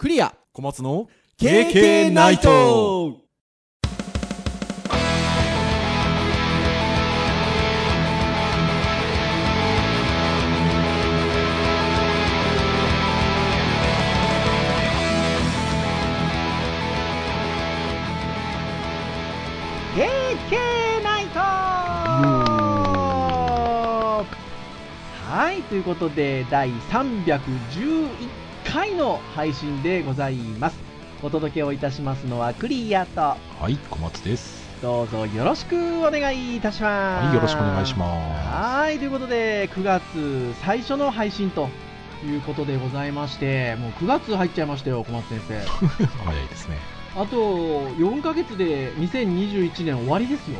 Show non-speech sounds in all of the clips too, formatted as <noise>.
クリア。小松の KK ナイト。ナイト。はい、ということで、第311回の配信でございます。お届けをいたしますのはクリアと、はい小松ですどうぞよろしくお願いいたします。はいよろしくお願いしまはい、ということで、9月最初の配信ということでございまして、もう9月入っちゃいましたよ、小松先生。す <laughs> 早いですねあと4ヶ月で2021年終わりですよ。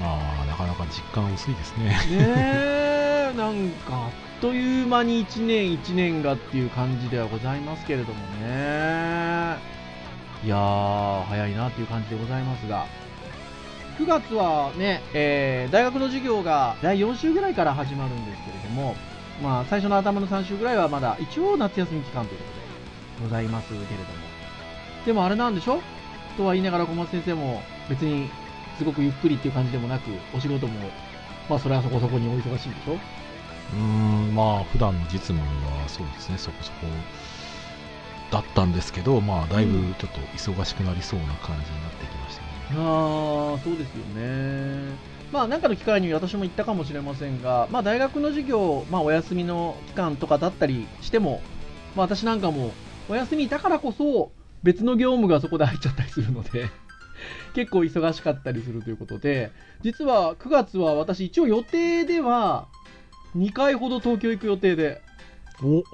まあなかなか実感薄いですねねえ、なんかあっという間に1年1年がっていう感じではございますけれどもね。いやー、早いなっていう感じでございますが。9月はね、えー大学の授業が第4週ぐらいから始まるんですけれども、まあ最初の頭の3週ぐらいはまだ一応夏休み期間ということでございますけれども。でもあれなんでしょ？とは言いながら小松先生も別にすごくゆっくりっていう感じでもなく、お仕事もまあそれはそこそこにお忙しいでしょ？うーんまあ普段の実務はそうですねそこそこだったんですけどまあだいぶちょっと忙しくなりそうな感じになってきましたね、ああ、そうですよね。まあ、なんかの機会に私も言ったかもしれませんが、まあ、大学の授業、まあ、お休みの期間とかだったりしても、まあ、私なんかも、お休みだからこそ、別の業務がそこで入っちゃったりするので、<laughs> 結構忙しかったりするということで、実は9月は私一応予定では、2回ほど東京行く予定で、お。<laughs>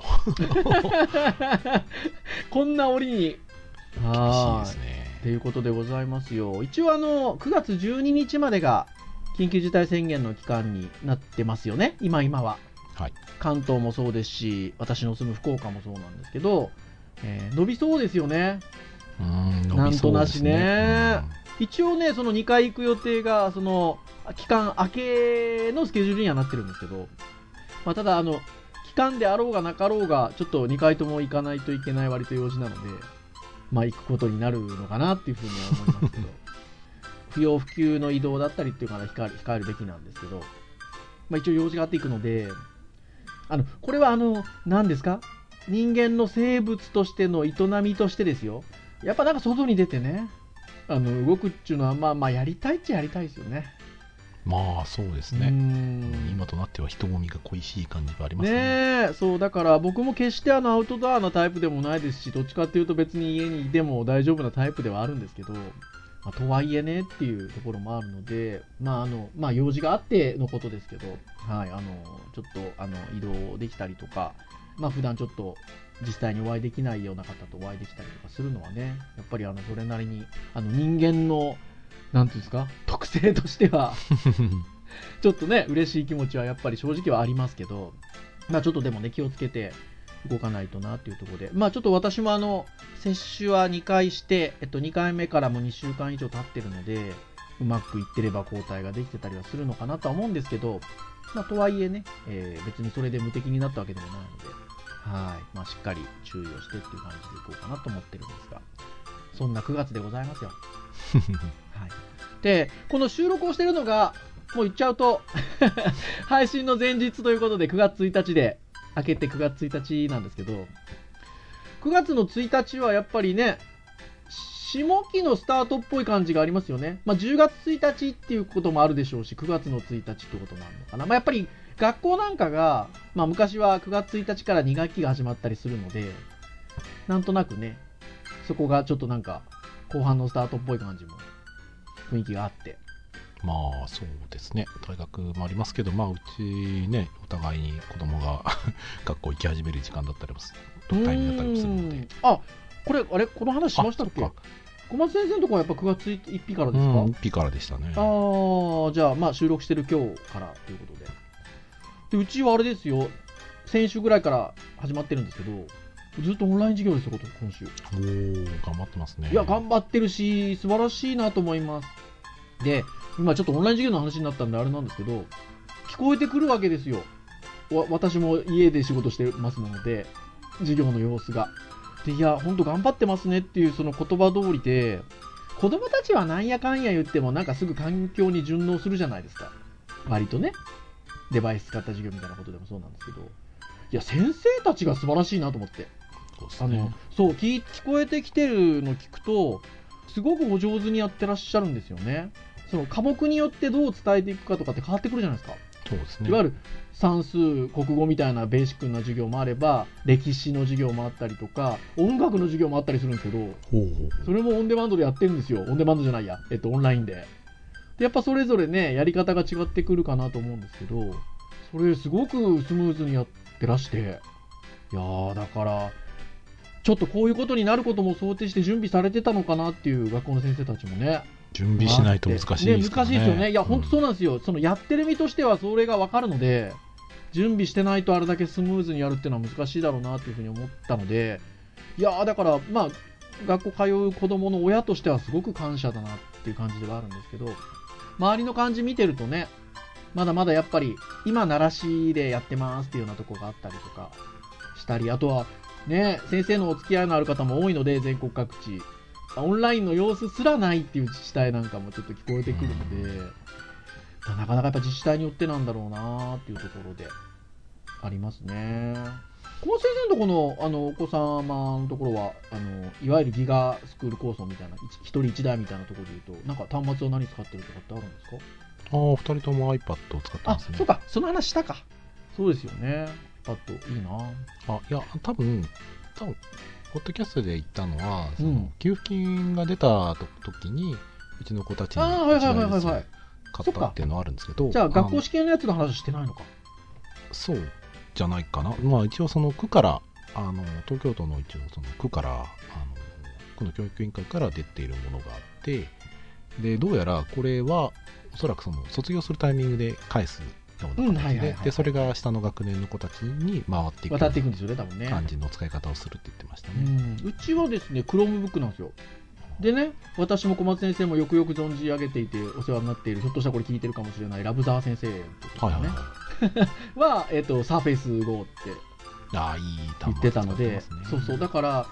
こんな折に、厳しいですね。とい。うことでございますよ。一応あの、9月12日までが緊急事態宣言の期間になってますよね、今今は。はい。関東もそうですし、私の住む福岡もそうなんですけど、えー伸びそうですよね。うーんなんとなしね一応ね、その2回行く予定が、その、期間明けのスケジュールにはなってるんですけど、まあ、ただ、あの、期間であろうがなかろうが、ちょっと2回とも行かないといけない割と用事なので、まあ、行くことになるのかなっていうふうには思いますけど、<laughs> 不要不急の移動だったりっていうかな、控える控えるべきなんですけど、まあ、一応用事があっていくので、あの、これはあの、何ですか？人間の生物としての営みとしてですよ。やっぱなんか外に出てね、あの、動くっていうのは、まあまあ、やりたいっちゃやりたいですよね。まあそうですね、ん。今となっては人混みが恋しい感じがありますね。ねえ、そう、だから僕も決してあのアウトドアのタイプでもないですし、どっちかっていうと別に家にいても大丈夫なタイプではあるんですけど、まあ、とはいえねっていうところもあるので、まああの、まあ用事があってのことですけど、はい、あの、ちょっとあの移動できたりとか、まあ普段ちょっと実際にお会いできないような方とお会いできたりとかするのはね、やっぱりあの、それなりに、あの人間の、なんていうんですか、特性としては、<laughs> ちょっとね、嬉しい気持ちはやっぱり正直はありますけど、まあちょっとでもね、気をつけて動かないとなっていうところで、まあちょっと私もあの、接種は2回して、えっと2回目からも2週間以上経ってるので、うまくいってれば抗体ができてたりはするのかなとは思うんですけど、まあとはいえね、えー別にそれで無敵になったわけでもないので、はい、まあしっかり注意をしてっていう感じでいこうかなと思ってるんですが、そんな9月でございますよ。<laughs> はい、で、この収録をしてるのが、もう言っちゃうと、<laughs> 配信の前日ということで9月1日で、明けて9月1日なんですけど、9月の1日はやっぱりね、下期のスタートっぽい感じがありますよね。まあ、10月1日っていうこともあるでしょうし、9月の1日ってこともあるのかな。まあ、やっぱり学校なんかが、まあ、昔は9月1日から2学期が始まったりするので、なんとなくね、そこがちょっとなんか、後半のスタートっぽい感じも、雰囲気があって。まあそうですね。大学もありますけどまあうちねお互いに子供が <laughs> 学校行き始める時間だったりもするタイミングだったりもするので。あ、これ、あれ？この話しましたっけ？小松先生のところはやっぱ9月1日からうですか、ん1日からでしたね。ああ、じゃあ、まあ収録してる今日からということで。で、うちはあれですよ、先週ぐらいから始まってるんですけど、ずっとオンライン授業ですよ、こと今週。おお頑張ってますねいや、頑張ってるし、素晴らしいなと思います。で、今ちょっとオンライン授業の話になったんであれなんですけど、聞こえてくるわけですよ。わ私も家で仕事してますもので、授業の様子が。でいや本当頑張ってますねっていうその言葉通りで子供たちはなんやかんや言ってもなんかすぐ環境に順応するじゃないですか割とねデバイス使った授業みたいなことでもそうなんですけどいや先生たちが素晴らしいなと思って。そうですあのね。そう聞聞こえてきてるの聞くとすごくお上手にやってらっしゃるんですよね。その科目によってどう伝えていくかとかって変わってくるじゃないですか。そうですね。いわゆる算数国語みたいなベーシックな授業もあれば歴史の授業もあったりとか音楽の授業もあったりするんですけどそれもオンデマンドでやってるんですよ。オンデマンドじゃないや、えっと、オンラインででやっぱそれぞれねやり方が違ってくるかなと思うんですけどそれすごくスムーズにやってらしていやーだからちょっとこういうことになることも想定して準備されてたのかなっていう学校の先生たちもね準備しないと難しいですね。難しいですよね。いや、本当そうなんですよ。そのやってる身としてはそれが分かるので、準備してないとあれだけスムーズにやるっていうのは難しいだろうなというふうに思ったので、いやーだから、まあ、学校通う子供の親としてはすごく感謝だなっていう感じではあるんですけど、周りの感じ見てるとね、まだまだやっぱり、今、鳴らしでやってますっていうようなとこがあったりとかしたり、あとは、ね、先生のお付き合いのある方も多いので、全国各地。オンラインの様子すらないっていう自治体なんかもちょっと聞こえてくるので、なかなかやっぱ自治体によってなんだろうなっていうところでありますね。小松先生のところのあのお子様のところはあのいわゆるギガスクール構想みたいな一一人一台みたいなところで言うとなんか端末を何使ってるとかってあるんですか？ああ、二人とも iPad を使ってあますね。そうか。その話したか。そうですよね。パッといいな。あいや、多分、多分、ポッドキャストで言ったのは、そのうん。給付金が出たと時に、うちの子たちに買ったっていうのはあるんですけど、じゃあ学校の試験のやつの話してないのか。そうじゃないかな。まあ一応その区から、あの東京都の一応その区から、あの区の教育委員会から出ているものがあって、で、どうやらこれは、おそらくその卒業するタイミングで返すよううんな形で、で、それが下の学年の子たちに回っていく渡っていくんですよね多分ね感じの使い方をするって言ってましたうね。んうちはですね、 Chromebook なんですよ。でね、私も小松先生もよくよく存じ上げていて、お世話になっている、ひょっとしたらこれ聞いてるかもしれない、ラブザー先生とかね、はいはいはい。<laughs> は、えっ、と、サーフェイス GO ってああ、いい言ってたので、そうそう、だから、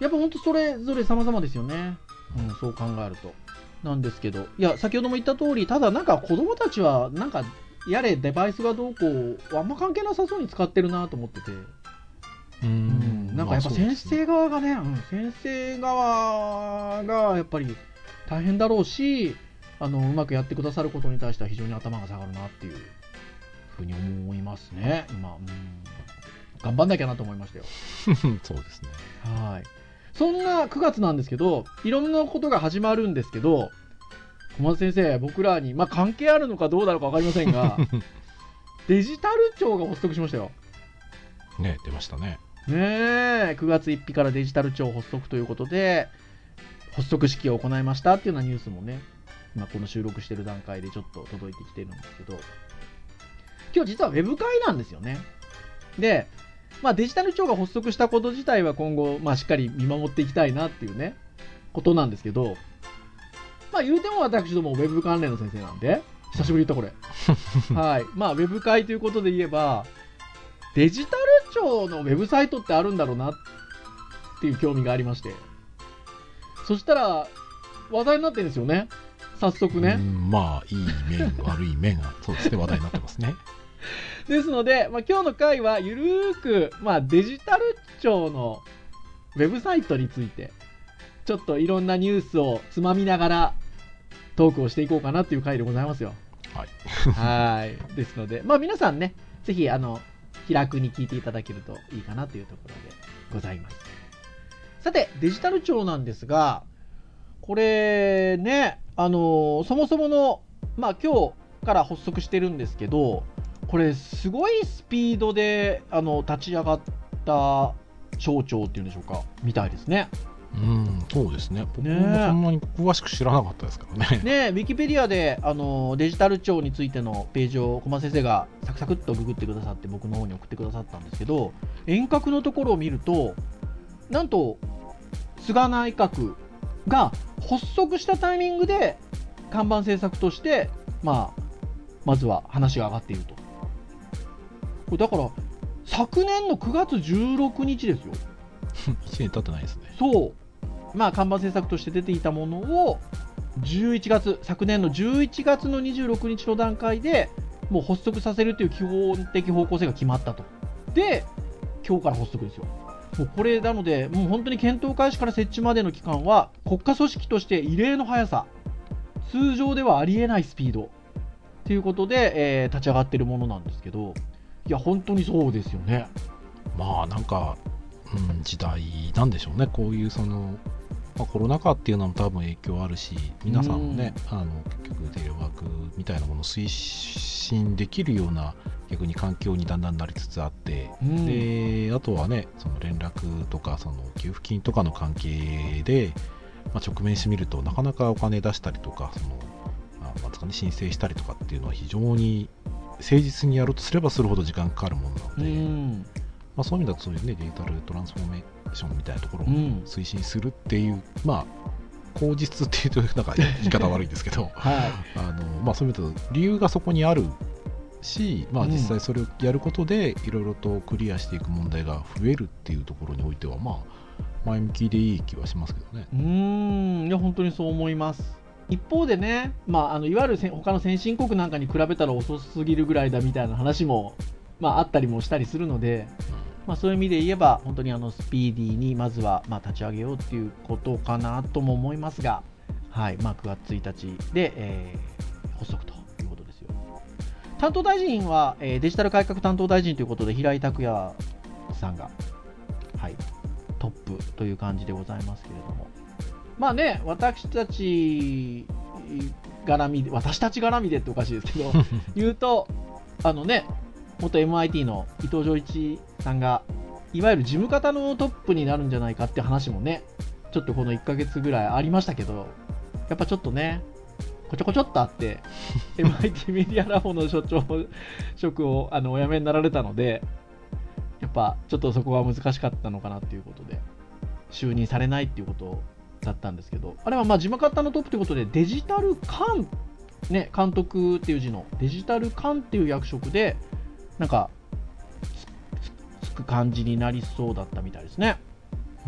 やっぱ本当それぞれ様々ですよね。うん、そう考えると。なんですけど、いや、先ほども言った通り、ただなんか子供たちは、なんか、やれデバイスがどうこう、あんま関係なさそうに使ってるなと思ってて。ううんん。なんかやっぱ先生側がね、うん先生側がやっぱり大変だろうし、あのうまくやってくださることに対しては非常に頭が下がるなっていうふうに思いますね、今。うん頑張んなきゃなと思いましたよ。<laughs> そうですね。はい。そんな9月なんですけど、いろんなことが始まるんですけど、小松先生、僕らに、まあ関係あるのかどうだろうか分かりませんが、<laughs> デジタル庁が発足しましたよ。ね、出ましたね。ねえ、9月1日からデジタル庁発足ということで、発足式を行いましたっていうようなニュースもね、今この収録してる段階でちょっと届いてきてるんですけど、今日実はウェブ会なんですよね。で、まあデジタル庁が発足したこと自体は今後、まあしっかり見守っていきたいなっていうね、ことなんですけど、まあ言うても私どもウェブ関連の先生なんで、久しぶりに言ったこれ。<laughs> はい。まあウェブ会ということで言えば、デジタル庁のウェブサイトってあるんだろうなっていう興味がありまして。そしたら、話題になってるんですよね。早速ね。うんまあ、いい面、悪い面が、そうですね、話題になってますね。<laughs> ですので、まあ、今日の回はゆるーく、まあ、デジタル庁のウェブサイトについて、ちょっといろんなニュースをつまみながらトークをしていこうかなっていう回でございますよ。はい。はい。ですので、まあ皆さんね、ぜひ、あの、気楽に聞いていただけるといいかなというところでございます。さて、デジタル庁なんですが、これね、あの、そもそもの、まあ今日から発足してるんですけど、これすごいスピードで、あの、立ち上がった省庁っていうんでしょうか、みたいですね。うん、そうですね。僕ねもそんなに詳しく知らなかったですからね。ねウィキペディアであのデジタル庁についてのページを駒先生がサクサクっとググってくださって僕の方に送ってくださったんですけど遠隔のところを見るとなんと菅内閣が発足したタイミングで看板政策として、まあ、まずは話が上がっていると。これだから昨年の9月16日ですよ。<laughs> 1年経ってないですね。そう、まあ、看板政策として出ていたものを、11月、昨年の11月の26日の段階でもう発足させるという基本的方向性が決まったと。で、今日から発足ですよ。もうこれなので、もう本当に検討開始から設置までの期間は、国家組織として異例の速さ、通常ではありえないスピードということで、えー立ち上がっているものなんですけど、いや、本当にそうですよね。まあなんか、うん、時代なんでしょうね、こういうその、まあ、コロナ禍っていうのも多分影響あるし、皆さんもね、あの結局テレワークみたいなものを推進できるような逆に環境にだんだんなりつつあって、うん。であとはね、その連絡とかその給付金とかの関係で、まあ、直面してみるとなかなかお金出したりとか、そのあなんですかね、申請したりとかっていうのは非常に誠実にやろうとすればするほど時間かかるものなのうで。んまあ、そういう意味だとそういう、ね、デジタルトランスフォーメーションみたいなところをうん推進するっていう、まあ口実っていうとなんか言い方悪いんですけど <laughs> はいあの、まあ、そういう意味だと理由がそこにあるし、まあ、うん実際それをやることでいろいろとクリアしていく問題が増えるっていうところにおいては、まあ、前向きでいい気はしますけどね。うーん、いや、本当にそう思います。一方でね、まあ、あのいわゆる他の先進国なんかに比べたら遅すぎるぐらいだみたいな話も、まあ、あったりもしたりするので、まあ、そういう意味で言えば、本当にあのスピーディーにまずはまあ立ち上げようっていうことかなとも思いますが、はいまあ、9月1日で、えー発足ということですよ。担当大臣は、えーデジタル改革担当大臣ということで、平井拓也さんが、はい、トップという感じでございますけれども。まあね、私たち絡みで、私たち絡みでっておかしいですけど、<laughs> 言うと、あのね、元 MIT の伊藤浄一さんが、いわゆる事務方のトップになるんじゃないかって話もね、ちょっとこの1ヶ月ぐらいありましたけど、やっぱちょっとね、こちょこちょっとあって、<laughs> MIT メディアラボの所長職をあのお辞めになられたので、やっぱちょっとそこは難しかったのかなっていうことで、就任されないっていうことだったんですけど、あれはまあ事務方のトップということで、デジタル監、ね、監督っていう字のデジタル監っていう役職で、なんかつく感じになりそうだったみたいですね。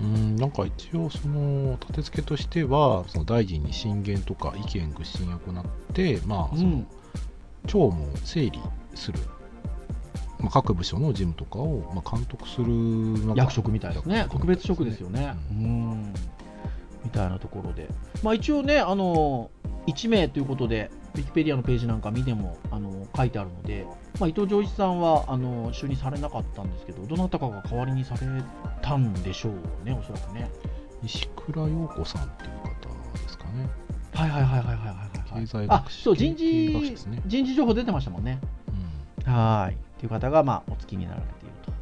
うんなんか一応その立て付けとしてはその大臣に進言とか意見具申を行って、まあその庁務を整理する、まあ、各部署の事務とかをまあ監督する役職みたいですね。特別職ですよね。ううんんみたいなところで、まあ、一応ね、あの1名ということで、ウィキペディアのページなんか見てもあの書いてあるので、まあ、伊藤浄一さんはあの就任されなかったんですけど、どなたかが代わりにされたんでしょうね、おそらくね。石倉陽子さんっていう方ですかね、はいはいはいはいはいはい、はい。経済あ学士そう人事ね、人事情報出てましたもんね。うんはい。という方が、まあ、お付きになられていると。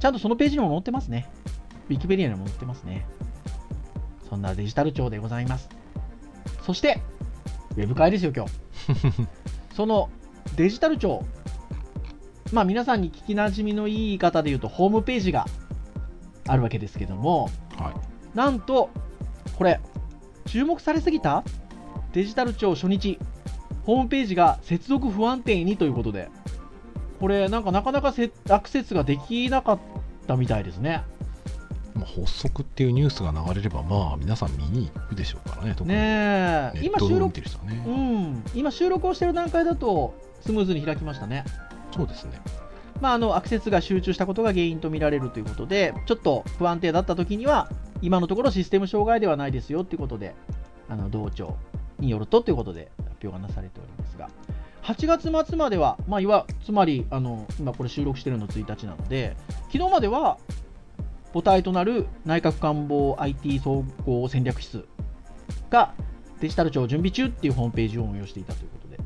ちゃんとそのページにも載ってますね。ウィキペディアにも載ってますね。そんなデジタル庁でございます。そして、ウェブ会ですよ、今日。<laughs> そのデジタル庁。まあ、皆さんに聞きなじみのいい言い方で言うと、ホームページがあるわけですけども、はいなんと、これ、注目されすぎた？デジタル庁初日、ホームページが接続不安定にということで、これ、なんかなかなかせアクセスができなかったみたいですね。まあ、発足っていうニュースが流れれば、まあ、皆さん見に行くでしょうからね、特にね今収録、てる人はね、うん、今収録をしている段階だと、スムーズに開きましたね。そうですね、まあ、あのアクセスが集中したことが原因と見られるということで、ちょっと不安定だったときには、今のところシステム障害ではないですよということで、あの同庁によるとということで発表がなされておりますが、8月末までは、まあ、いわつまりあの今これ収録しているの1日なので、昨日までは母体となる内閣官房 IT 総合戦略室がデジタル庁準備中っていうホームページを運用していたということで、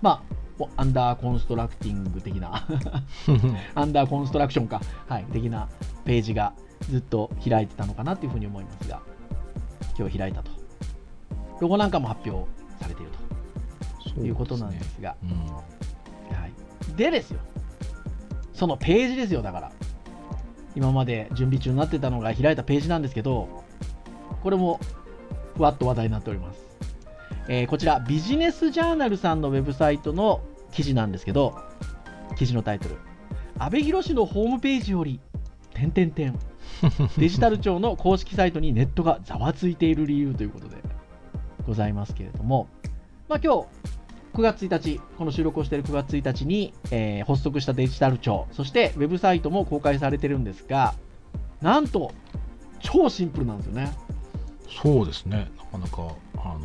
まあ、アンダーコンストラクティング的な。アンダーコンストラクションか、はい、的なページがずっと開いてたのかなというふうに思いますが、今日開いたと。ロゴなんかも発表されているそと。いうことなんですが、うん。はい、でですよ、そのページですよ、だから。今まで準備中になってたのが開いたページなんですけど、これもふわっと話題になっております。えーこちら、ビジネスジャーナルさんのウェブサイトの記事なんですけど、記事のタイトル、安倍博のホームページより、点点点。デジタル庁の公式サイトにネットがざわついている理由ということでございますけれども、まあ、今日9月1日、この収録をしている9月1日に、えー、発足したデジタル庁、そしてウェブサイトも公開されてるんですが、なんと、超シンプルなんですよね。そうですね、なかなか、あの、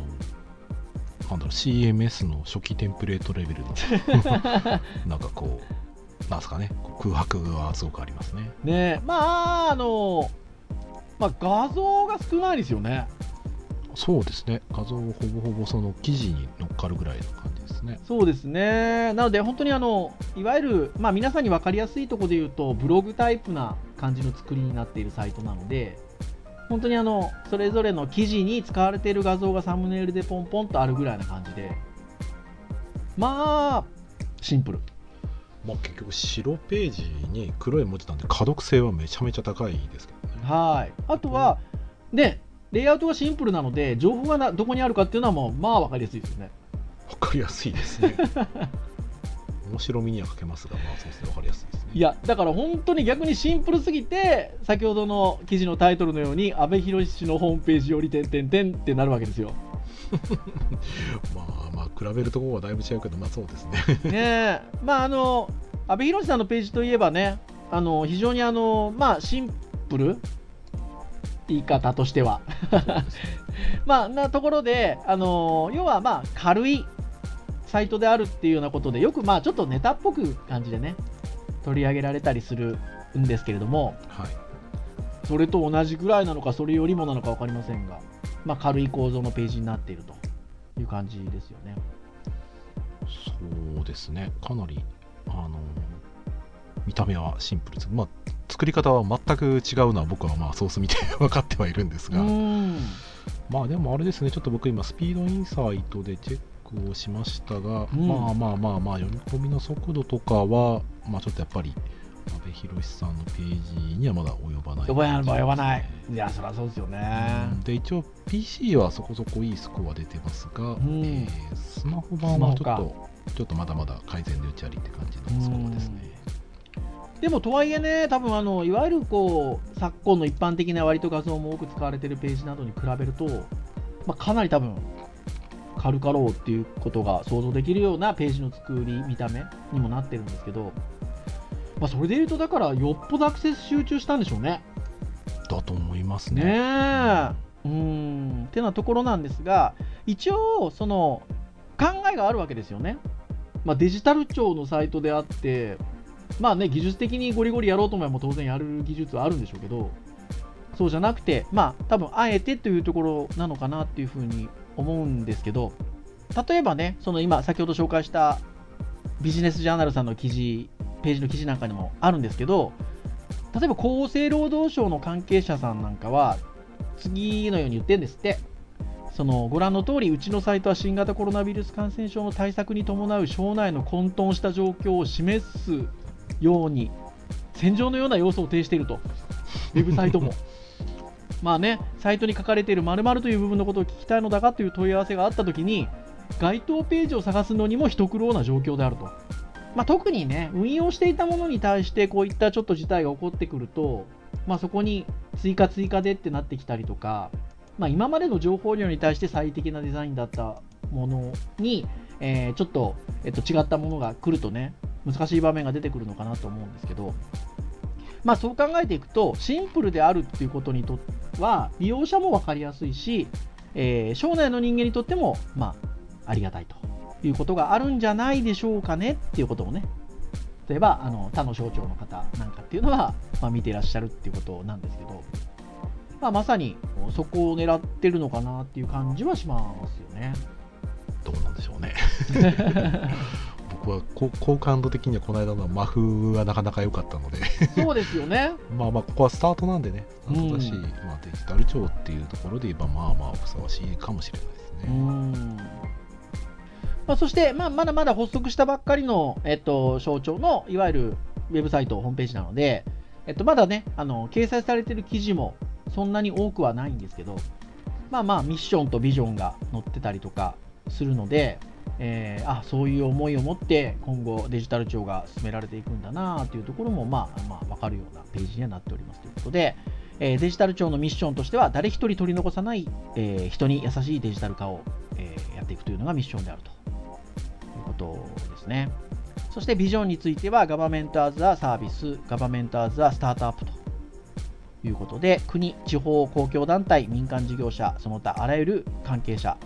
なんだろう、CMS の初期テンプレートレベルの、<laughs> なんかこう、なんですかね、空白がすごくありますね。ねまあ、あの、まあ、画像が少ないですよね。そうですね、画像ほぼほぼその記事に乗っかるぐらいの感じですね。そうですね。なので、本当にあの、いわゆる、まあ、皆さんに分かりやすいところで言うと、ブログタイプな感じの作りになっているサイトなので、本当にあの、それぞれの記事に使われている画像がサムネイルでポンポンとあるぐらいな感じで、まあ、シンプル。まあ、結局白ページに黒い文字なんで可読性はめちゃめちゃ高いですけどね。はい。あとは、で、レイアウトがシンプルなので、情報がなどこにあるかっていうのはもう、まあ分かりやすいですよね。分かりやすいですね。<laughs> 面白みにはかけますが、まあそうですね、分かりやすいですね。いや、だから本当に逆にシンプルすぎて、先ほどの記事のタイトルのように、阿部寛氏のホームページより、てんてんてんってなるわけですよ。<laughs> まあまあ、比べるところはだいぶ違うけど、まあそうですね。ねまああの、阿部寛さんのページといえばね、あの非常にあの、まあ、シンプル言い方としては <laughs> まあ、なところで、あの要はまあ軽いサイトであるっていうようなことで、よくまあちょっとネタっぽく感じでね、取り上げられたりするんですけれども、はい、それと同じぐらいなのか、それよりもなのか分かりませんが、まあ、軽い構造のページになっているという感じですよね。そうですね、かなり、あの見た目はシンプルです。まあ作り方は全く違うのは僕はまあソース見て <laughs> 分かってはいるんですが、まあでもあれですね、ちょっと僕今スピードインサイトでチェックをしましたが、うん、まあまあまあまあ読み込みの速度とかは、まあちょっとやっぱり阿部寛さんのページにはまだ及ばない、ね、及ばない。いや、そりゃそうですよね。で、一応 PC はそこそこいいスコア出てますが、うん、えー、スマホ版はちょっと、ちょっとまだまだ改善で打ちありって感じのスコアですね。でもとはいえね、多分あのいわゆるこう昨今の一般的な割と画像も多く使われているページなどに比べると、まあ、かなり多分軽かろうっていうことが想像できるようなページの作り、見た目にもなってるんですけど、まあ、それでいうと、だからよっぽどアクセス集中したんでしょうね。だと思いますね。ねえ。うん。ってなところなんですが、一応、その考えがあるわけですよね。まあ、デジタル庁のサイトであって、まあね、技術的にゴリゴリやろうと思えば当然やる技術はあるんでしょうけど、そうじゃなくて、まあ多分あえてというところなのかなっていうふうに思うんですけど、例えばね、その今先ほど紹介したビジネスジャーナルさんの記事、ページの記事なんかにもあるんですけど、例えば厚生労働省の関係者さんなんかは、次のように言ってるんですって。そのご覧の通り、うちのサイトは新型コロナウイルス感染症の対策に伴う省内の混沌した状況を示すように戦場のような要素を呈していると、ウェブサイトも。まあね、サイトに書かれている〇〇という部分のことを聞きたいのだがという問い合わせがあったときに、該当ページを探すのにも一苦労な状況であると。まあ、特にね、運用していたものに対してこういったちょっと事態が起こってくると、まあ、そこに追加追加でってなってきたりとか、まあ、今までの情報量に対して最適なデザインだったものに、えー、ちょっと、えっと、違ったものが来るとね、難しい場面が出てくるのかなと思うんですけど、まあ、そう考えていくと、シンプルであるっていうことにとっては、利用者も分かりやすいし、えー、省内の人間にとっても、まあ、ありがたいということがあるんじゃないでしょうかねっていうことをね、例えばあの他の省庁の方なんかっていうのは、まあ、見ていらっしゃるっていうことなんですけど、まあ、まさにそこを狙ってるのかなっていう感じはしますよね。どうなんでしょうね。<laughs> 僕は好感度的にはこの間のマフがなかなか良かったので。そうですよね。<laughs> まあまあここはスタートなんでね。スタートだし、うん、まあ、デジタル庁っていうところで言えばまあまあふさわしいかもしれないですね。まあ、そして、まあ、まだまだ発足したばっかりの、えっと、省庁のいわゆるウェブサイト、ホームページなので、えっと、まだね、あの掲載されている記事もそんなに多くはないんですけど、まあまあ、ミッションとビジョンが載ってたりとかするので、えー、あそういう思いを持って今後デジタル庁が進められていくんだなというところも、まあ、まあ分かるようなページにはなっておりますということで、えーデジタル庁のミッションとしては誰一人取り残さない、えー人に優しいデジタル化を、えやっていくというのがミッションであるということですね。そしてビジョンについては Government as a Service、Government as a Startup ということで国、地方公共団体、民間事業者、その他あらゆる関係者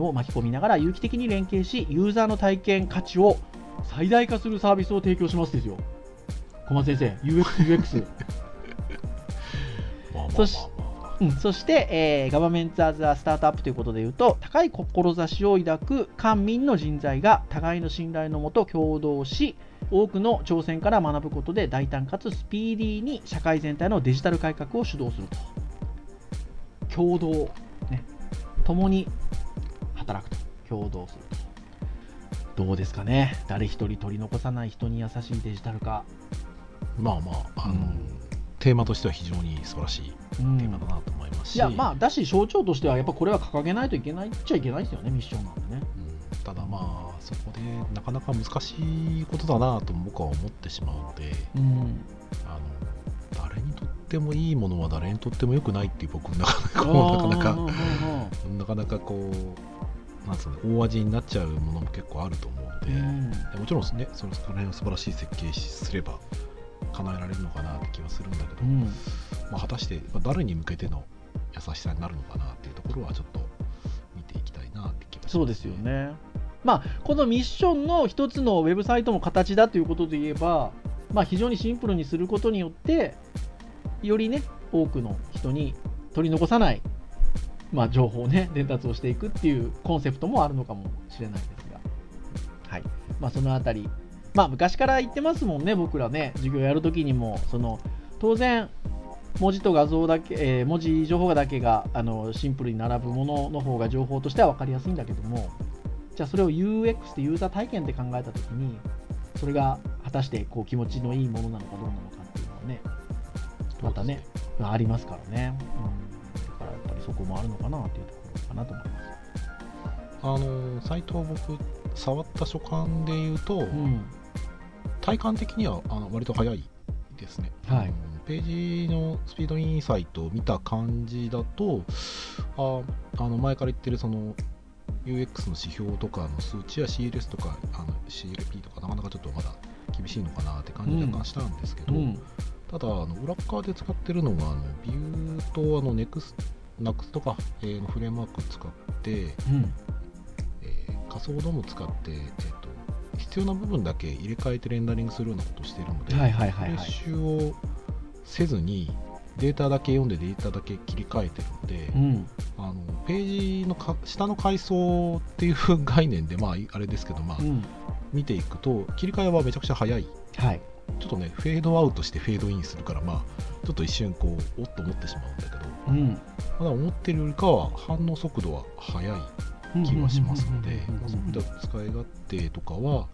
を巻き込みながら有機的に連携しユーザーの体験価値を最大化するサービスを提供しますですよ。小松先生、UX、UX。<laughs> そしうん、そして、えーガバメントアズアスタートアップということでいうと高い志を抱く官民の人材が互いの信頼のもと共同し多くの挑戦から学ぶことで大胆かつスピーディーに社会全体のデジタル改革を主導すると共同ね共に働くと。共同すると。どうですかね。誰一人取り残さない人に優しいデジタル化、まあまああの、うん。テーマとしては非常に素晴らしいうん。テーマだなと思いますし、いやまあだし象徴としてはやっぱこれは掲げないといけないっちゃいけないですよねミッションなんでね。うん。ただまあそこでなかなか難しいことだなと僕は思ってしまうのでうん。あの誰にとってもいいものは誰にとっても良くないっていう僕なかなかなかなかうんうんうん。なかなかこうなんつうの大味になっちゃうものも結構あると思うので、うん。でもちろんねその辺を素晴らしい設計すれば叶えられるのかなって気はするんだけど、うん。まあ、果たしてまあ誰に向けての優しさになるのかなっていうところはちょっと見ていきたいなって気がします、そうですよね。まあこのミッションの一つのウェブサイトの形だということで言えば、まあ、非常にシンプルにすることによってよりね多くの人に取り残さない、まあ、情報をね <laughs> 伝達をしていくっていうコンセプトもあるのかもしれないですが、はい。まあ、そのあたり。まあ昔から言ってますもんね僕らね。授業やるときにもその当然文字と画像だけ、えー文字情報だけがあのシンプルに並ぶものの方が情報としては分かりやすいんだけどもじゃあそれを UX ってユーザー体験で考えたときにそれが果たしてこう気持ちのいいものなのかどうなのかっていうのはねまたね。ありますからね、うん、ぱりそこもあるのかなっていうところかなと思います。あのサイトを僕触った所感で言うと、うん。体感的にはあの割と早いですね、はい。ページのスピードインサイトを見た感じだとああの前から言ってるその UX の指標とかの数値や CLS とかあの CLP とかなかなかちょっとまだ厳しいのかなって感じが若干したんですけど、うん。ただあの裏側で使ってるのがあのビューとあの NEXT, NEXT とか、えーのフレームワーク使って、うん。えー仮想ドーム使って、えー、と必要な部分だけ入れ替えてレンダリングするようなことをしているので、はいはいはいはい。フレッシュをせずにデータだけ読んでデータだけ切り替えてるので、うん。あのページのか下の階層っていう概念で、まあ、あれですけど、まあうん。見ていくと切り替えはめちゃくちゃ早い。はいちょっとねフェードアウトしてフェードインするからまあちょっと一瞬こうおっと思ってしまうんだけどうん。まだ思ってるよりかは反応速度は速い気はしますので、まあそういう意味では使い勝手とかは、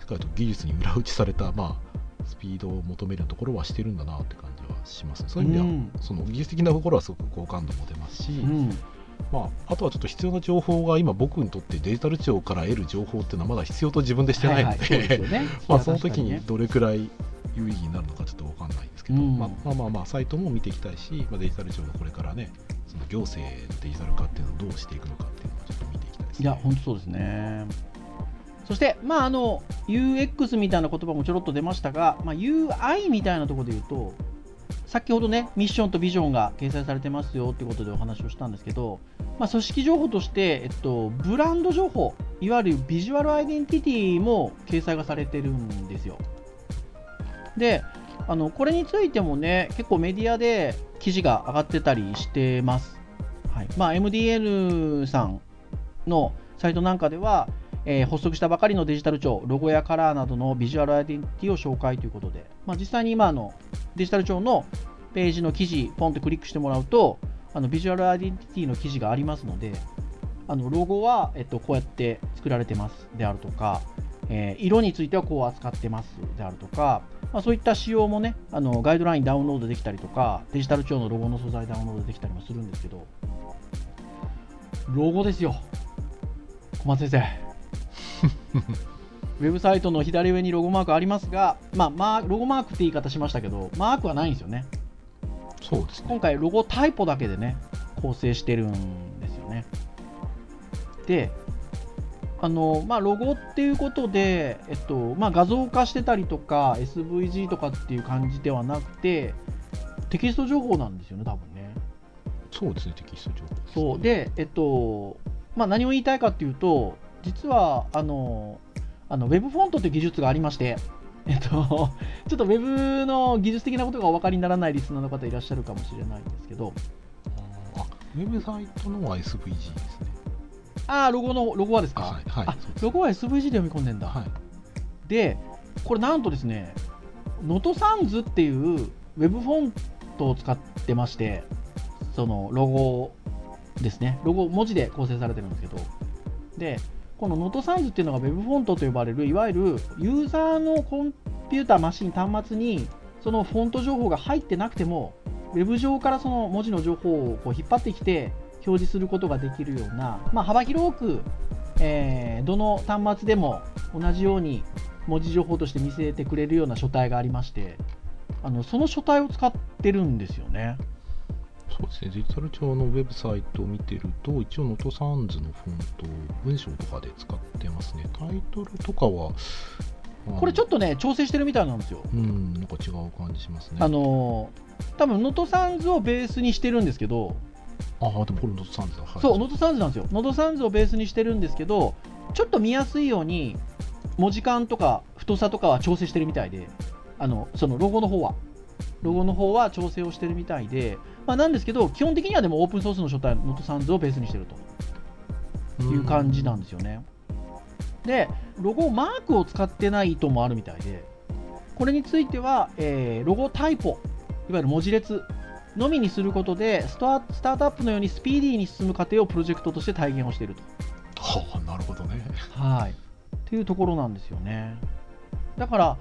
しっかりと技術に裏打ちされた、まあ、スピードを求めるところはしてるんだなって感じはします、そういう意味では、うん。その技術的なところはすごく好感度も出ますし、うんまあ、あとはちょっと必要な情報が今、僕にとってデジタル庁から得る情報っていうのはまだ必要と自分でしてないので、その時にどれくらい有意義になるのかちょっと分かんないですけど、うん。まあ、まあまあまあサイトも見ていきたいし、まあ、デジタル庁のこれからねその行政のデジタル化っていうのをどうしていくのかっていうのをちょっと見ていきたいです、ね、いや、本当そうですね。そして、まあ、あの UX みたいな言葉もちょろっと出ましたが、まあ、UI みたいなところで言うと、先ほどね、ミッションとビジョンが掲載されてますよっていうことでお話をしたんですけど、まあ、組織情報として、えっと、ブランド情報、いわゆるビジュアルアイデンティティも掲載がされてるんですよ。で、あのこれについてもね、結構メディアで記事が上がってたりしてます。はいまあ、MDN さんのサイトなんかでは、えー発足したばかりのデジタル庁、ロゴやカラーなどのビジュアルアイデンティティを紹介ということで、まあ、実際に今のデジタル庁のページの記事、ポンってクリックしてもらうと、あのビジュアルアイデンティティの記事がありますので、あのロゴは、えっと、こうやって作られてますであるとか、えー色についてはこう扱ってますであるとか、まあ、そういった仕様もね、あのガイドラインダウンロードできたりとか、デジタル庁のロゴの素材ダウンロードできたりもするんですけど、ロゴですよ。小松先生。<laughs> ウェブサイトの左上にロゴマークありますが、まあ、マーロゴマークって言い方しましたけど、マークはないんですよね。そうですね。今回ロゴタイポだけでね構成してるんですよね。であのまあ、ロゴっていうことで、えっとまあ、画像化してたりとか SVG とかっていう感じではなくてテキスト情報なんですよね多分ね。そうですねテキスト情報そう。でえっとまあ、何を言いたいかっていうと実はあのあのウェブフォントという技術がありましてえっと、<laughs> ちょっとウェブの技術的なことがお分かりにならないリスナーの方いらっしゃるかもしれないんですけど、あウェブサイトのは SVG ですね。ああ、ロゴの、ロゴはですか、はい、はい、あロゴは SVG で読み込んでんだ。はい。で、これなんとですね、 Noto Sans っていうウェブフォントを使ってまして、そのロゴですね、ロゴ、文字で構成されてるんですけど、で、この Noto Sans っていうのが Web フォントと呼ばれる、いわゆるユーザーのコンピューター、マシン、端末にそのフォント情報が入ってなくても、Web 上からその文字の情報をこう引っ張ってきて表示することができるような、まあ、幅広く、えー、どの端末でも同じように文字情報として見せてくれるような書体がありまして、あのその書体を使ってるんですよね。そうですね、デジタル庁のウェブサイトを見てると、一応、 Noto Sans のフォントを文章とかで使ってますね。タイトルとかは、これちょっとね、調整してるみたいなんですよ。うん、なんか違う感じしますね。あの多分ノートサンズをベースにしてるんですけど、ああ、でもこれ Noto Sans だ。はい、そう、 Noto Sans なんですよ。 Noto Sans をベースにしてるんですけど、ちょっと見やすいように、文字間とか太さとかは調整してるみたいで、あのそのロゴの方は。ロゴの方は調整をしてるみたいで、まあ、なんですけど、基本的にはでもオープンソースの書体、 Noto Sans をベースにしてるという感じなんですよね。で、ロゴマークを使ってない意図もあるみたいで、これについては、えー、ロゴタイポ、いわゆる文字列のみにすることでスタスタートアップのようにスピーディーに進む過程をプロジェクトとして体現をしていると。はあ、なるほどね。はい。っていうところなんですよね。だから、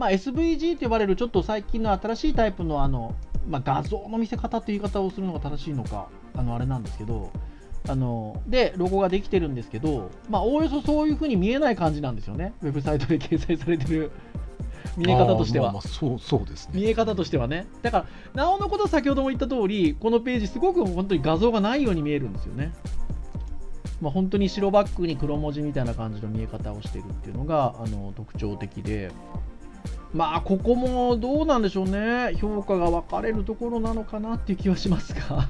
まあ、SVG と呼ばれるちょっと最近の新しいタイプのあの、まあ、画像の見せ方っていう言い方をするのが正しいのか、あのあれなんですけど、あので、ロゴができてるんですけど、まあ、おおよそそういうふうに見えない感じなんですよね、ウェブサイトで掲載されてる <laughs> 見え方としては。まそうそうですね。見え方としてはね。だから、なおのこと先ほども言った通り、このページ、すごく本当に画像がないように見えるんですよね。まあ、本当に白バックに黒文字みたいな感じの見え方をしてるっていうのがあの特徴的で、まあ、ここもどうなんでしょうね、評価が分かれるところなのかなっていう気はしますが。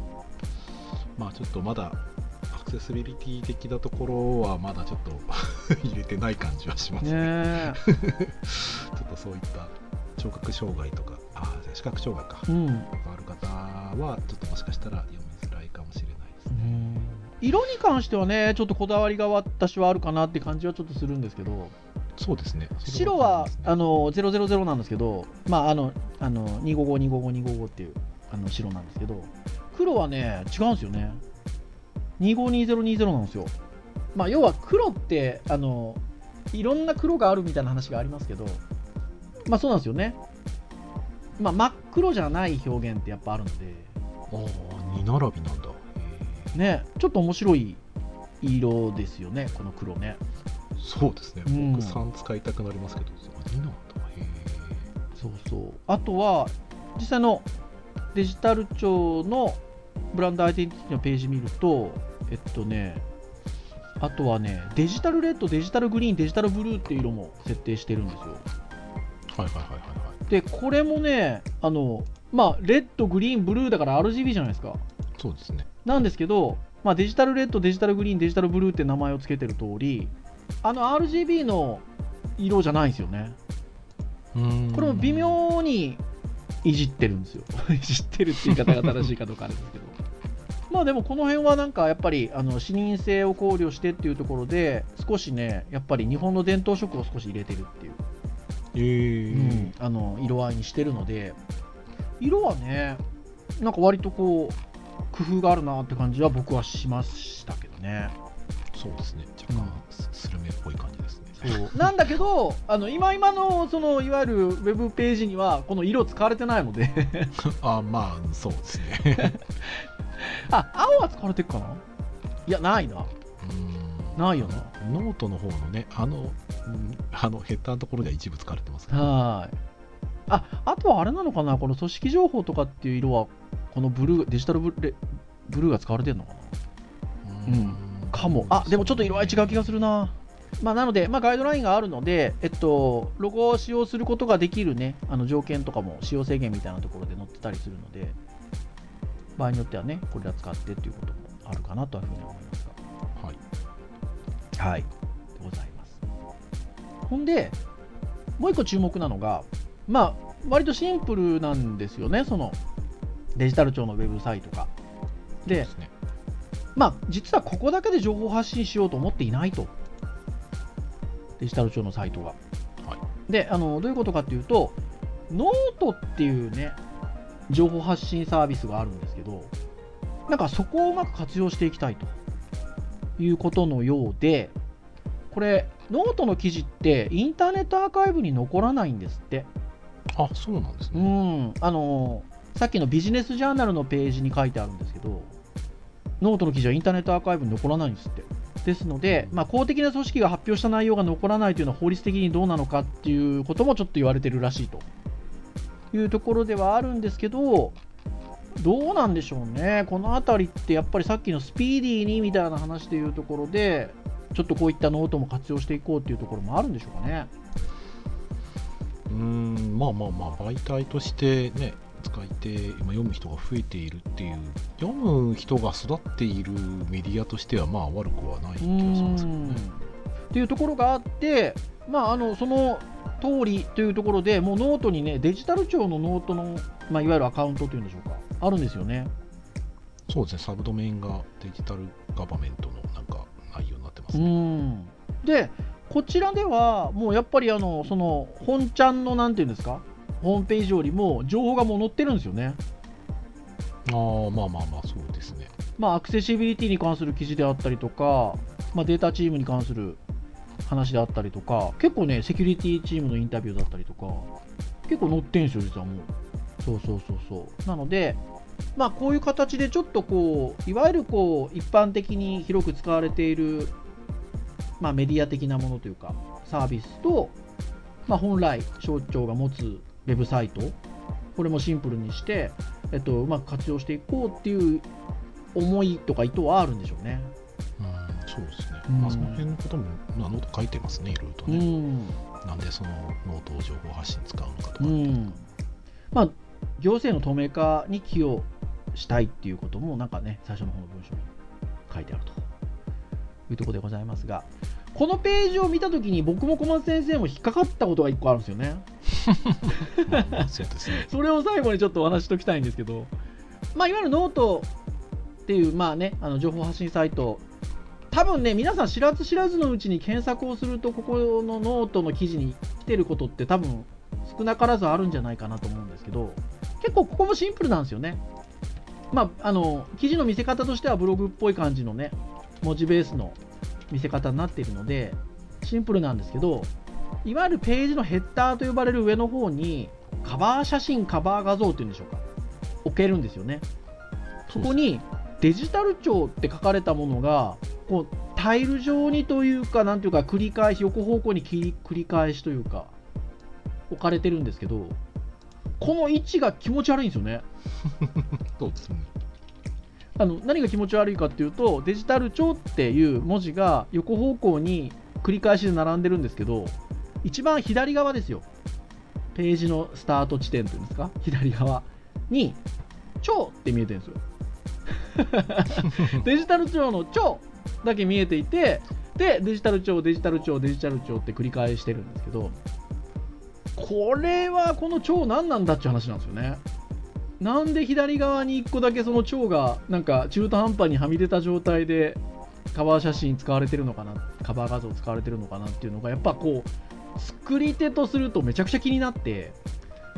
<laughs> まあ、ちょっとまだアクセシビリティ的なところはまだちょっと <laughs> 入れてない感じはしますね。ね <laughs> ちょっとそういった聴覚障害とか、あ視覚障害か、うん、ある方は、ちょっともしかしたら読みづらいかもしれないですね。色に関してはね、ちょっとこだわりが私はあるかなって感じはちょっとするんですけど、そうですね。白はあの000なんですけど、まあ、あのあの255、255、255っていうあの白なんですけど、黒はね、違うんですよね。252020なんですよ。まあ、要は黒ってあの、いろんな黒があるみたいな話がありますけど、まあそうなんですよね。まあ、真っ黒じゃない表現ってやっぱあるので、ああ、二並びなんだ。ね、ちょっと面白い色ですよね、この黒ね。そうですね。うん僕3使いたくなりますけど、2なんだ。へそうそう。あとは、実際のデジタル庁のブランドアイデンティティのページ見ると、えっとね、あとはね、デジタルレッド、デジタルグリーン、デジタルブルーっていう色も設定してるんですよ。ーはいはいはいはいはい。で、これもね、あの、まあ、レッド、グリーン、ブルーだから RGB じゃないですか。そうですね。なんですけど、まあ、デジタルレッド、デジタルグリーン、デジタルブルーって名前を付けてる通り、あの RGB の色じゃないんですよね。これも微妙にいじってるんですよ。<laughs> いじってるって言い方が正しいかどうかあれですけど。<laughs> まあでもこの辺はなんかやっぱりあの視認性を考慮してっていうところで少しねやっぱり日本の伝統色を少し入れてるっていう、えーうんあの色合いにしてるので色はねなんか割とこう工夫があるなって感じは僕はしましたけどね。そうですね。若干、っぽい感じですね。そう。なんだけどあの今今のそのいわゆるウェブページにはこの色使われてないので。<laughs> あまあ、そうですね。<laughs> あ青は使われてるかな？いやないな。うん。ないよな。ノートの方のね、あの、うんあのヘッダーのところでは一部使われてますね。はい。ああとはあれなのかな？この組織情報とかっていう色はこのブルーデジタルブルブルーが使われてるのかな？うん。かも。あでもちょっと色合い違う気がするなまあ、なので、まあ、ガイドラインがあるので、えっと、ロゴを使用することができるね、あの条件とかも使用制限みたいなところで載ってたりするので、場合によってはね、これら使ってっていうこともあるかなというふうに思いますが。はい。はい。でございます。ほんで、もう一個注目なのが、まあ、割とシンプルなんですよね、そのデジタル庁のウェブサイトが。で、ね、まあ、実はここだけで情報発信しようと思っていないと。デジタル庁のサイトが。はい、であの、どういうことかっていうと、ノートっていうね、情報発信サービスがあるんですけど、なんかそこをうまく活用していきたいということのようで、これ、ノートの記事ってインターネットアーカイブに残らないんですって。あ、そうなんですね。うん。あの、さっきのビジネスジャーナルのページに書いてあるんですけど、ノートの記事はインターネットアーカイブに残らないんですって。ですので、まあ、公的な組織が発表した内容が残らないというのは法律的にどうなのかっていうこともちょっと言われてるらしいというところではあるんですけど、どうなんでしょうね、この辺りってやっぱりさっきのスピーディーにみたいな話でいうところで、ちょっとこういったノートも活用していこうっていうところもあるんでしょうかね。うんまあまあまあ媒体としてね使い手今読む人が増えているっていう読む人が育っているメディアとしてはまあ悪くはない気がしますけどね。っていうところがあってまああのその通りというところでもうノートにねデジタル庁のノートの、まあ、いわゆるアカウントというんでしょうかあるんですよね。そうですねサブドメインがデジタルガバメントのなんか内容になってますね。でこちらではもうやっぱりあのその本ちゃんのなんていうんですかホームページよりも情報がもう載ってるんですよね。ああ、まあまあまあ、そうですね。まあ、アクセシビリティに関する記事であったりとか、まあ、データチームに関する話であったりとか、結構ね、セキュリティチームのインタビューだったりとか、結構載ってんですよ、実はもう。そうそうそうそう。なので、まあ、こういう形でちょっとこう、いわゆるこう、一般的に広く使われている、まあ、メディア的なものというか、サービスと、まあ、本来、省庁が持つウェブサイトこれもシンプルにして、えっと、うまく活用していこうっていう思いとか意図はあるんでしょうね。うん、そうですね。うん、まあ、その辺のこともノート書いてますね、いろいろとね。うん、なんでそのノートを情報発信使うのかとか、うん、まあ、行政の透明化に寄与したいっていうことも、なんかね、最初の方の文章に書いてあるというところでございますが、このページを見たときに僕も小松先生も引っかかったことが1個あるんですよね。<laughs> それを最後にちょっとお話しときたいんですけど、まあ、いわゆるノートっていう、まあね、あの情報発信サイト、多分ね、皆さん知らず知らずのうちに検索をすると、ここのノートの記事に来てることって多分少なからずあるんじゃないかなと思うんですけど、結構ここもシンプルなんですよね。まあ、あの記事の見せ方としてはブログっぽい感じのね、文字ベースの見せ方になっているので、シンプルなんですけど、いわゆるページのヘッダーと呼ばれる上の方に、カバー写真、カバー画像っていうんでしょうか、置けるんですよね。そこにデジタル庁って書かれたものが、こうタイル状にというか、なんていうか、繰り返し、横方向に繰り返しというか、置かれてるんですけど、この位置が気持ち悪いんですよね。<laughs> そうですね。あの何が気持ち悪いかっていうとデジタル庁っていう文字が横方向に繰り返しで並んでるんですけど一番左側ですよ。ページのスタート地点というんですか？左側に「庁」って見えてるんですよ。<laughs> デジタル庁の「庁」だけ見えていてでデジタル庁デジタル庁デジタル庁って繰り返してるんですけどこれはこの庁何なんだっていう話なんですよねなんで左側に1個だけその蝶がなんか中途半端にはみ出た状態でカバー写真使われてるのかなカバー画像使われてるのかなっていうのがやっぱこう作り手とするとめちゃくちゃ気になって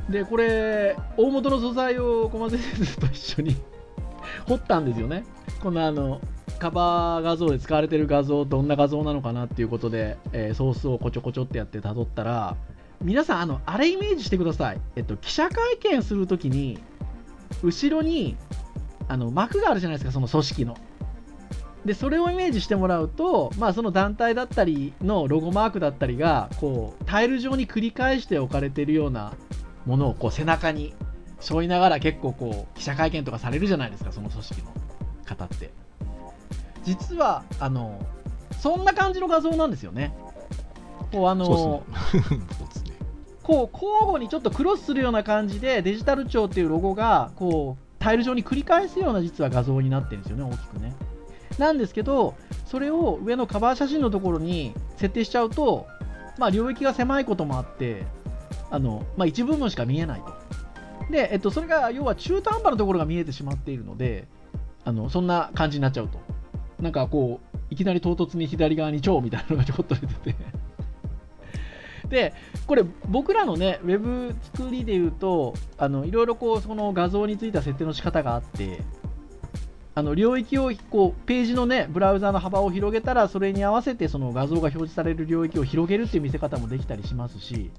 でこれ大元の素材を駒先生と一緒に <laughs> 彫ったんですよね。このあのカバー画像で使われてる画像どんな画像なのかなっていうことで、えー、ソースをこちょこちょってやってたどったら皆さんあのあれイメージしてください、えっと、記者会見するときに後ろにあの幕があるじゃないですかその組織の。でそれをイメージしてもらうと、まあ、その団体だったりのロゴマークだったりがこうタイル上に繰り返して置かれているようなものをこう背中に背負いながら結構こう記者会見とかされるじゃないですかその組織の方って。実はあのそんな感じの画像なんですよね。こうあのね。<laughs> こう交互にちょっとクロスするような感じでデジタル庁っていうロゴがこうタイル上に繰り返すような実は画像になってるんですよね大きくね。なんですけどそれを上のカバー写真のところに設定しちゃうと、まあ、領域が狭いこともあってあの、まあ、一部分しか見えないと。で、えっと、それが要は中途半端なところが見えてしまっているのであのそんな感じになっちゃうと。なんかこういきなり唐突に左側に蝶みたいなのがちょこっと出てて。でこれ僕らのねウェブ作りで言うとあのいろいろこうその画像についた設定の仕方があってあの領域をこうページのねブラウザの幅を広げたらそれに合わせてその画像が表示される領域を広げるっていう見せ方もできたりしますし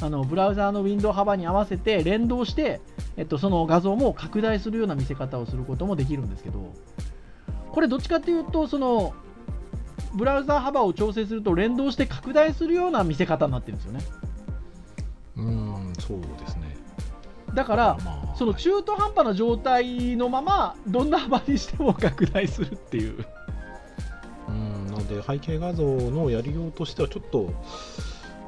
あのブラウザのウィンドウ幅に合わせて連動して、えっと、その画像も拡大するような見せ方をすることもできるんですけどこれどっちかっていうとそのブラウザー幅を調整すると連動して拡大するような見せ方になってるんですよね。うーんそうですね。だからまあその中途半端な状態のままどんな幅にしても拡大するっていう。うんなので背景画像のやりようとしてはちょっと、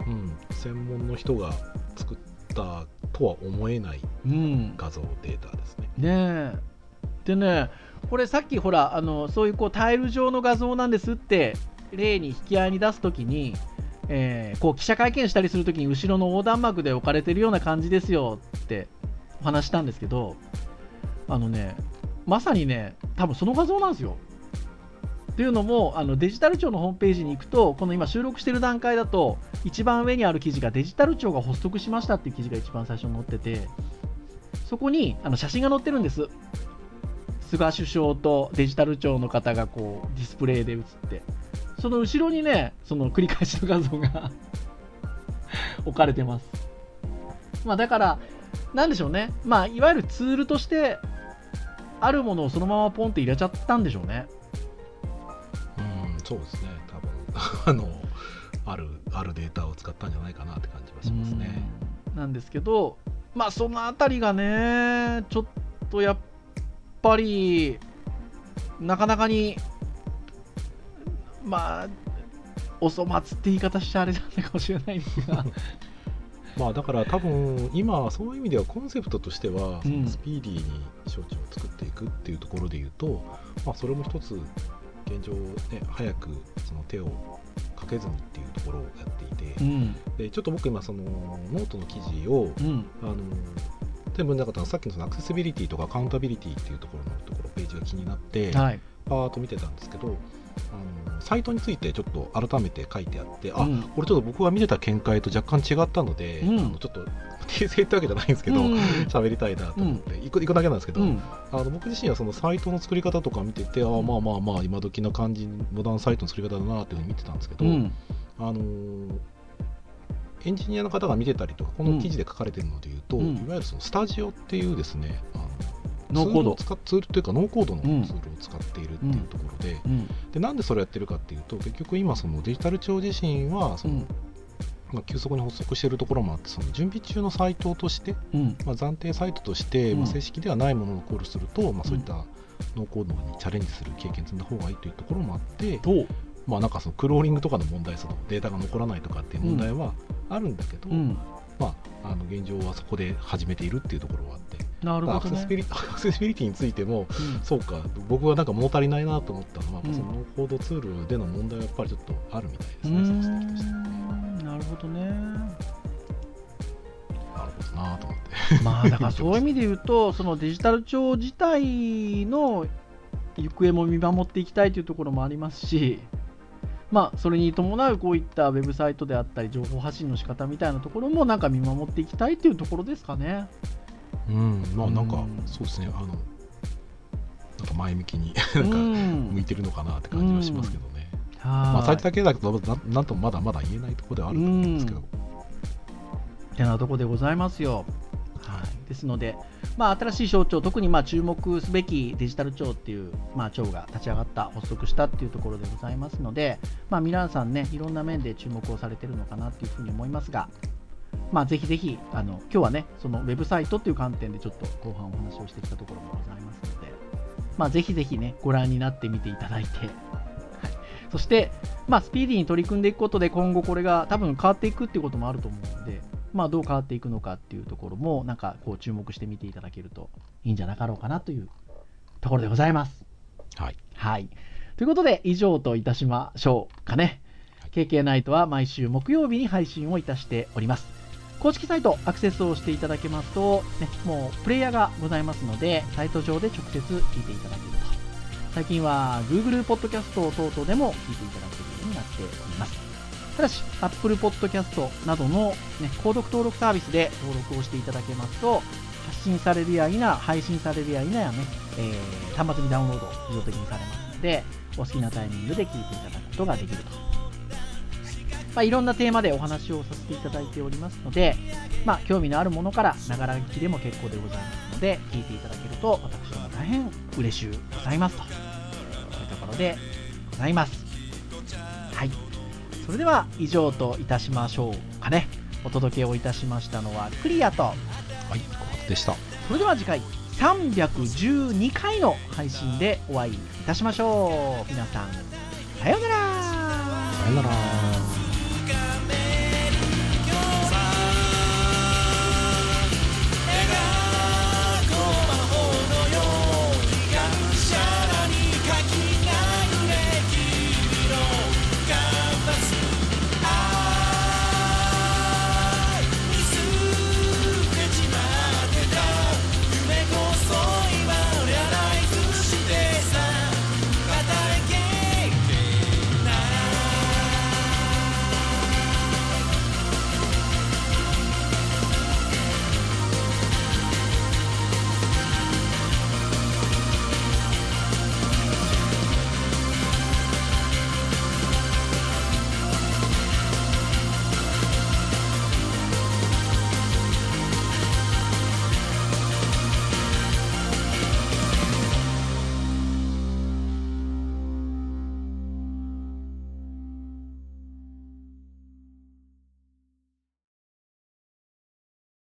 うん、専門の人が作ったとは思えないうん。画像データですね。ねえ。でねこれさっきほらあのそういうこうタイル上の画像なんですって例に引き合いに出すときに、えーこう記者会見したりするときに後ろの横断幕で置かれてるような感じですよってお話したんですけどあのねまさにね多分その画像なんですよ。っていうのもあのデジタル庁のホームページに行くとこの今収録してる段階だと一番上にある記事がデジタル庁が発足しましたっていう記事が一番最初に載っててそこにあの写真が載ってるんです菅首相とデジタル庁の方がこうディスプレイで映ってその後ろにねその繰り返しの画像が <laughs> 置かれてます。まあだからなんでしょうね。まあいわゆるツールとしてあるものをそのままポンって入れちゃったんでしょうね。うんそうですね。多分 <laughs> あのあるあるデータを使ったんじゃないかなって感じはしますね。うん。なんですけどまあそのあたりがねちょっとやっぱりなかなかにまあお粗末って言い方しちゃあれなんだかもしれないんですが。<laughs> まあだから多分今そういう意味ではコンセプトとしては、スピーディーに招致を作っていくっていうところで言うと、まあ、それも一つ現状ね早くその手をかけずにっていうところをやっていて、うん。でちょっと僕今そのノートの記事をうん。あの全部なかったのはさっきのそのアクセシビリティとかアカウンタビリティっていうところのところページが気になって、はい。パーッと見てたんですけどあのサイトについてちょっと改めて書いてあってあ、うん。これちょっと僕が見てた見解と若干違ったので、うん。あのちょっと訂正ってわけじゃないんですけどうん。喋、りたいなと思って、行く行くだけなんですけど、うん。あの僕自身はそのサイトの作り方とか見てて、あまあまあまあ今時な感じモダンサイトの作り方だなっていうふうに見てたんですけど、うん。あのーエンジニアの方が見てたりとかこの記事で書かれてるのでいうと、うん。いわゆるそのスタジオっていうですねあのノーコード。ツールというかノーコードのツうん。ールを使っているっていうところで,、うん。でなんでそれをやってるかっていうと結局今そのデジタル庁自身はその、うん。まあ、急速に発足しているところもあってその準備中のサイトとして、うん。まあ、暫定サイトとして、うん。まあ、正式ではないものをコールすると、まあ、そういったノーコードにチャレンジする経験積んだ方がいいというところもあって、とまあ、なんかそのクローリングとかの問題そのデータが残らないとかっていう問題はあるんだけど、うん。まあ、あの現状はそこで始めているっていうところはあって、なるほどね。クセシビリ <laughs> アクセシビリティについてもうん。そうか。僕はなんか物足りないなと思ったのは、うん。そのコードツールでの問題はやっぱりちょっとあるみたいですね、その指摘としなるほどね。なるほどなと思って。まあだからそういう意味で言うと、<laughs> そのデジタル庁自体の行方も見守っていきたいというところもありますし、まあそれに伴うこういったウェブサイトであったり、情報発信の仕方みたいなところもなんか見守っていきたいというところですかね。うん、まあなんか、うんそうですね、あの、なんか前向きに <laughs> うなんかん向いてるのかなって感じはしますけどね。まはあ、サイトだけだとな、なんともまだまだ言えないところではあると思うんですけど。てなところでございますよ。はい、ですので、まあ、新しい省庁、特にまあ注目すべきデジタル庁っていう、まあ、庁が立ち上がった、発足したっていうところでございますので、まあ、皆さんね、いろんな面で注目をされてるのかなっていうふうに思いますが、まあ、ぜひぜひあの今日はねそのウェブサイトっていう観点でちょっと後半お話をしてきたところもございますので、まあ、ぜひぜひねご覧になってみていただいて、そして、まあ、スピーディーに取り組んでいくことで今後これが多分変わっていくっていうこともあると思うので、まあ、どう変わっていくのかっていうところもなんかこう注目してみていただけるといいんじゃなかろうかなというところでございます。はい。はい。ということで、以上といたしましょうかね。KK ナイトは毎週木曜日に配信をいたしております。公式サイトアクセスをしていただけますと、ね、もうプレイヤーがございますので、サイト上で直接聞いていただけると。最近は Google Podcast 等々でも聞いていただけるようになっております。ただし、Apple Podcast などの、ね、購読登録サービスで登録をしていただけますと、発信されるや否、配信されるや否やね、えー端末にダウンロード自動的にされますので、お好きなタイミングで聞いていただくことができると。まあ、いろんなテーマでお話をさせていただいておりますので、まあ、興味のあるものから、ながら聞きでも結構でございますので、聞いていただけると、私ども大変嬉しゅうございますと。そういうところでございます。はい。それでは、以上といたしましょうかね。お届けをいたしましたのは、クリアと、はい、小松でした。それでは次回312回の配信でお会いいたしましょう皆さんさようならさよなら。